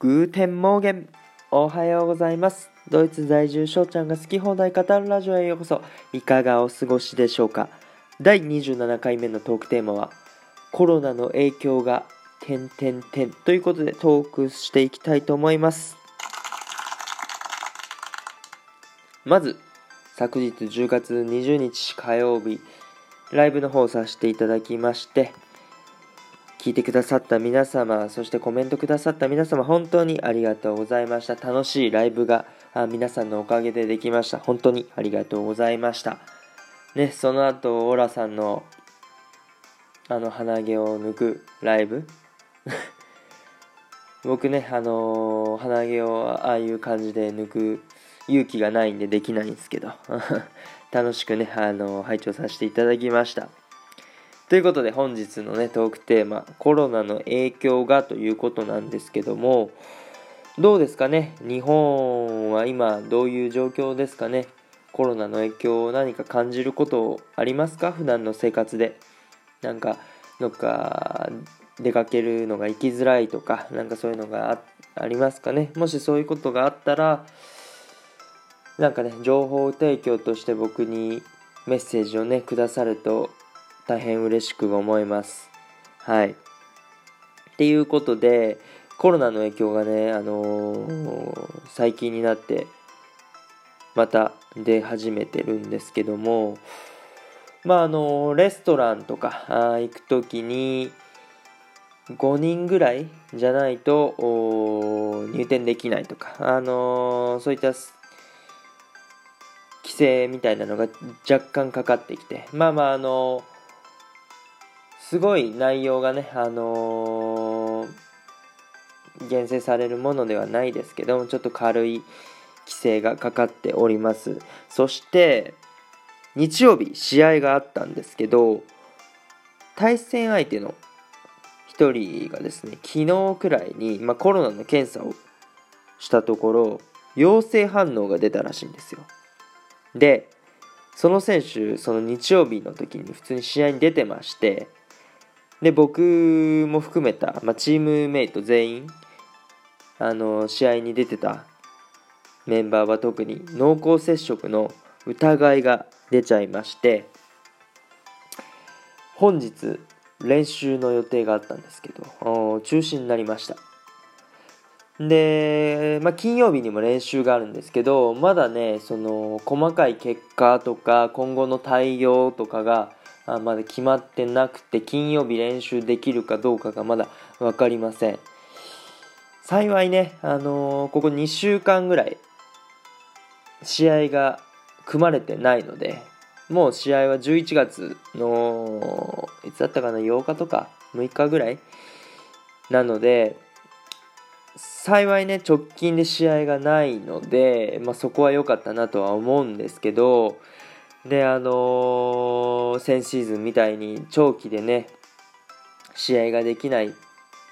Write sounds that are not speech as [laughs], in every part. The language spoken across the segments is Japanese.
Guten Morgen。おはようございます。ドイツ在住翔ちゃんが好き放題語るラジオへようこそ。いかがお過ごしでしょうか。第27回目のトークテーマはコロナの影響が点点点。ということでトークしていきたいと思います。まず昨日10月20日火曜日ライブの方させていただきまして聞いてくださった皆様、そしてコメントくださった皆様、本当にありがとうございました。楽しいライブが皆さんのおかげでできました。本当にありがとうございました。ね、その後、オーラさんのあの鼻毛を抜くライブ [laughs] 僕ね、あのー、鼻毛をああいう感じで抜く勇気がないんでできないんですけど [laughs] 楽しくね、あのー、拝聴させていただきました。ということで本日のねトークテーマコロナの影響がということなんですけどもどうですかね？日本は今どういう状況ですかね？コロナの影響を何か感じることありますか？普段の生活で。なんかどっか出かけるのが行きづらいとかなんかそういうのがありますかね？もしそういうことがあったらなんかね情報提供として僕にメッセージをねくださると大変嬉しく思います。はい。っていうことで、コロナの影響がね、あのー、最近になってまた出始めてるんですけども、まああのー、レストランとか行く時に5人ぐらいじゃないと入店できないとか、あのー、そういった規制みたいなのが若干かかってきて、まあまああのすごい内容がね、あのー、厳選されるものではないですけども、ちょっと軽い規制がかかっております。そして、日曜日、試合があったんですけど、対戦相手の1人がですね、昨日くらいに、まあ、コロナの検査をしたところ、陽性反応が出たらしいんですよ。で、その選手、その日曜日の時に普通に試合に出てまして、で僕も含めた、まあ、チームメイト全員あの試合に出てたメンバーは特に濃厚接触の疑いが出ちゃいまして本日練習の予定があったんですけど中止になりました。で、まあ、金曜日にも練習があるんですけどまだねその細かい結果とか今後の対応とかがまだ決まってなくて金曜日練習できるかどうかがまだ分かりません。幸いね、あのー、ここ2週間ぐらい試合が組まれてないのでもう試合は11月のいつだったかな8日とか6日ぐらいなので幸いね直近で試合がないので、まあ、そこは良かったなとは思うんですけどであのー、先シーズンみたいに長期でね試合ができないっ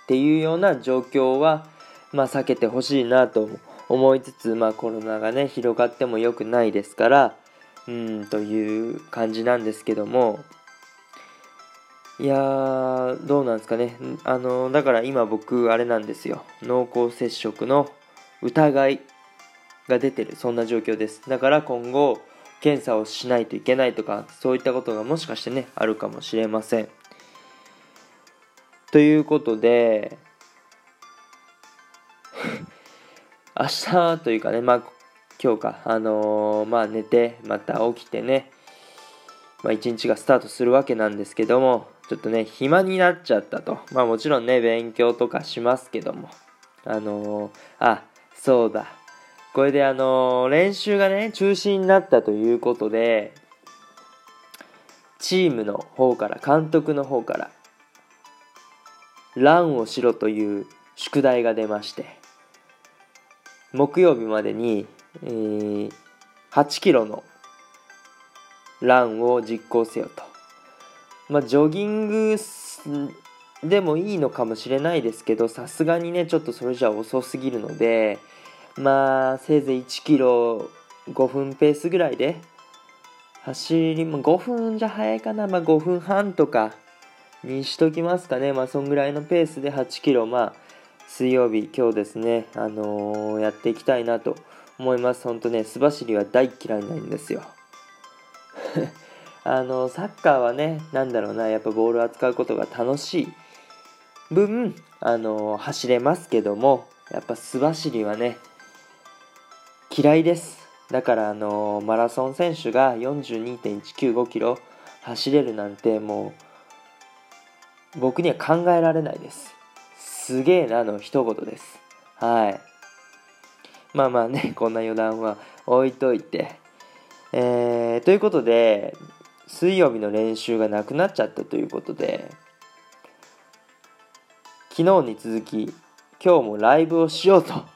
ていうような状況は、まあ、避けてほしいなと思いつつ、まあ、コロナがね広がっても良くないですからうんという感じなんですけども。いやーどうなんですかね。あのー、だから今僕あれなんですよ。濃厚接触の疑いが出てるそんな状況です。だから今後検査をしないといけないとかそういったことがもしかしてねあるかもしれません。ということで [laughs] 明日というかねまあ今日かあのー、まあ寝てまた起きてねまあ一日がスタートするわけなんですけどもちょっとね暇になっちゃったと。まあもちろんね勉強とかしますけども。あのー、あそうだ。これであの練習がね中止になったということでチームの方から監督の方からランをしろという宿題が出まして木曜日までに、えー、8キロのランを実行せよと。まあジョギングでもいいのかもしれないですけどさすがにねちょっとそれじゃ遅すぎるのでまあせいぜい1キロ5分ペースぐらいで走りも5分じゃ早いかな。まあ5分半とかにしときますかね。まあそんぐらいのペースで8キロ。まあ水曜日今日ですね、あのー、やっていきたいなと思います。本当ね素走りは大嫌いなんですよ。[laughs] あのサッカーはね何だろうな。やっぱボール扱うことが楽しい分あの走れますけどもやっぱ素走りはね嫌いです。だからあのマラソン選手が42.195キロ走れるなんてもう僕には考えられないです。すげえなの一言です。はい。まあまあねこんな余談は置いといて。えー、ということで水曜日の練習がなくなっちゃったということで昨日に続き今日もライブをしようと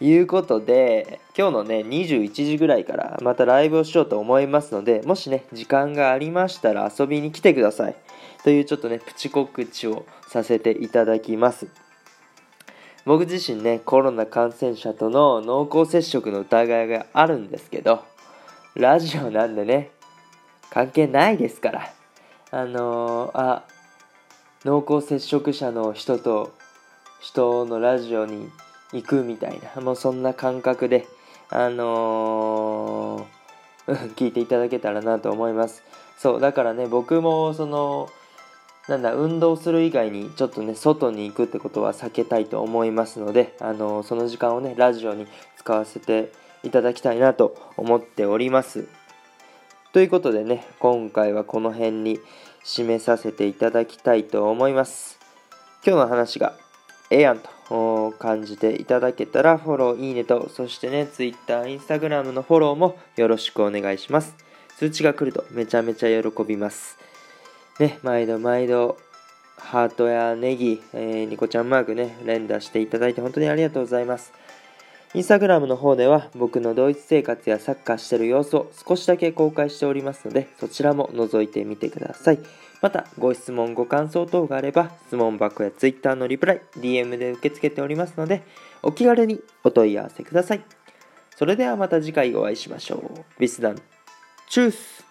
いうことで今日のね21時ぐらいからまたライブをしようと思いますのでもしね時間がありましたら遊びに来てください。というちょっとねプチ告知をさせていただきます。僕自身ねコロナ感染者との濃厚接触の疑いがあるんですけどラジオなんでね関係ないですから。あのー、あ濃厚接触者の人と人のラジオに行くみたいなもうそんな感覚であのー、[laughs] 聞いていただけたらなと思います。そうだからね僕もそのなんだ運動する以外にちょっとね外に行くってことは避けたいと思いますのであのー、その時間をねラジオに使わせていただきたいなと思っております。ということでね今回はこの辺に締めさせていただきたいと思います。今日の話がええやんと。感じていただけたらフォロー、いいねと、そしてね、Twitter、Instagram のフォローもよろしくお願いします。通知が来るとめちゃめちゃ喜びます。ね、毎度毎度、ハートやネギ、えー、ニコちゃんマークね、連打していただいて本当にありがとうございます。インスタグラムの方では僕のドイツ生活やサッカーしてる様子を少しだけ公開しておりますので、そちらも覗いてみてください。また、ご質問、ご感想等があれば、質問箱や Twitter のリプライ、DM で受け付けておりますので、お気軽にお問い合わせください。それではまた次回お会いしましょう。ビスダン。チュース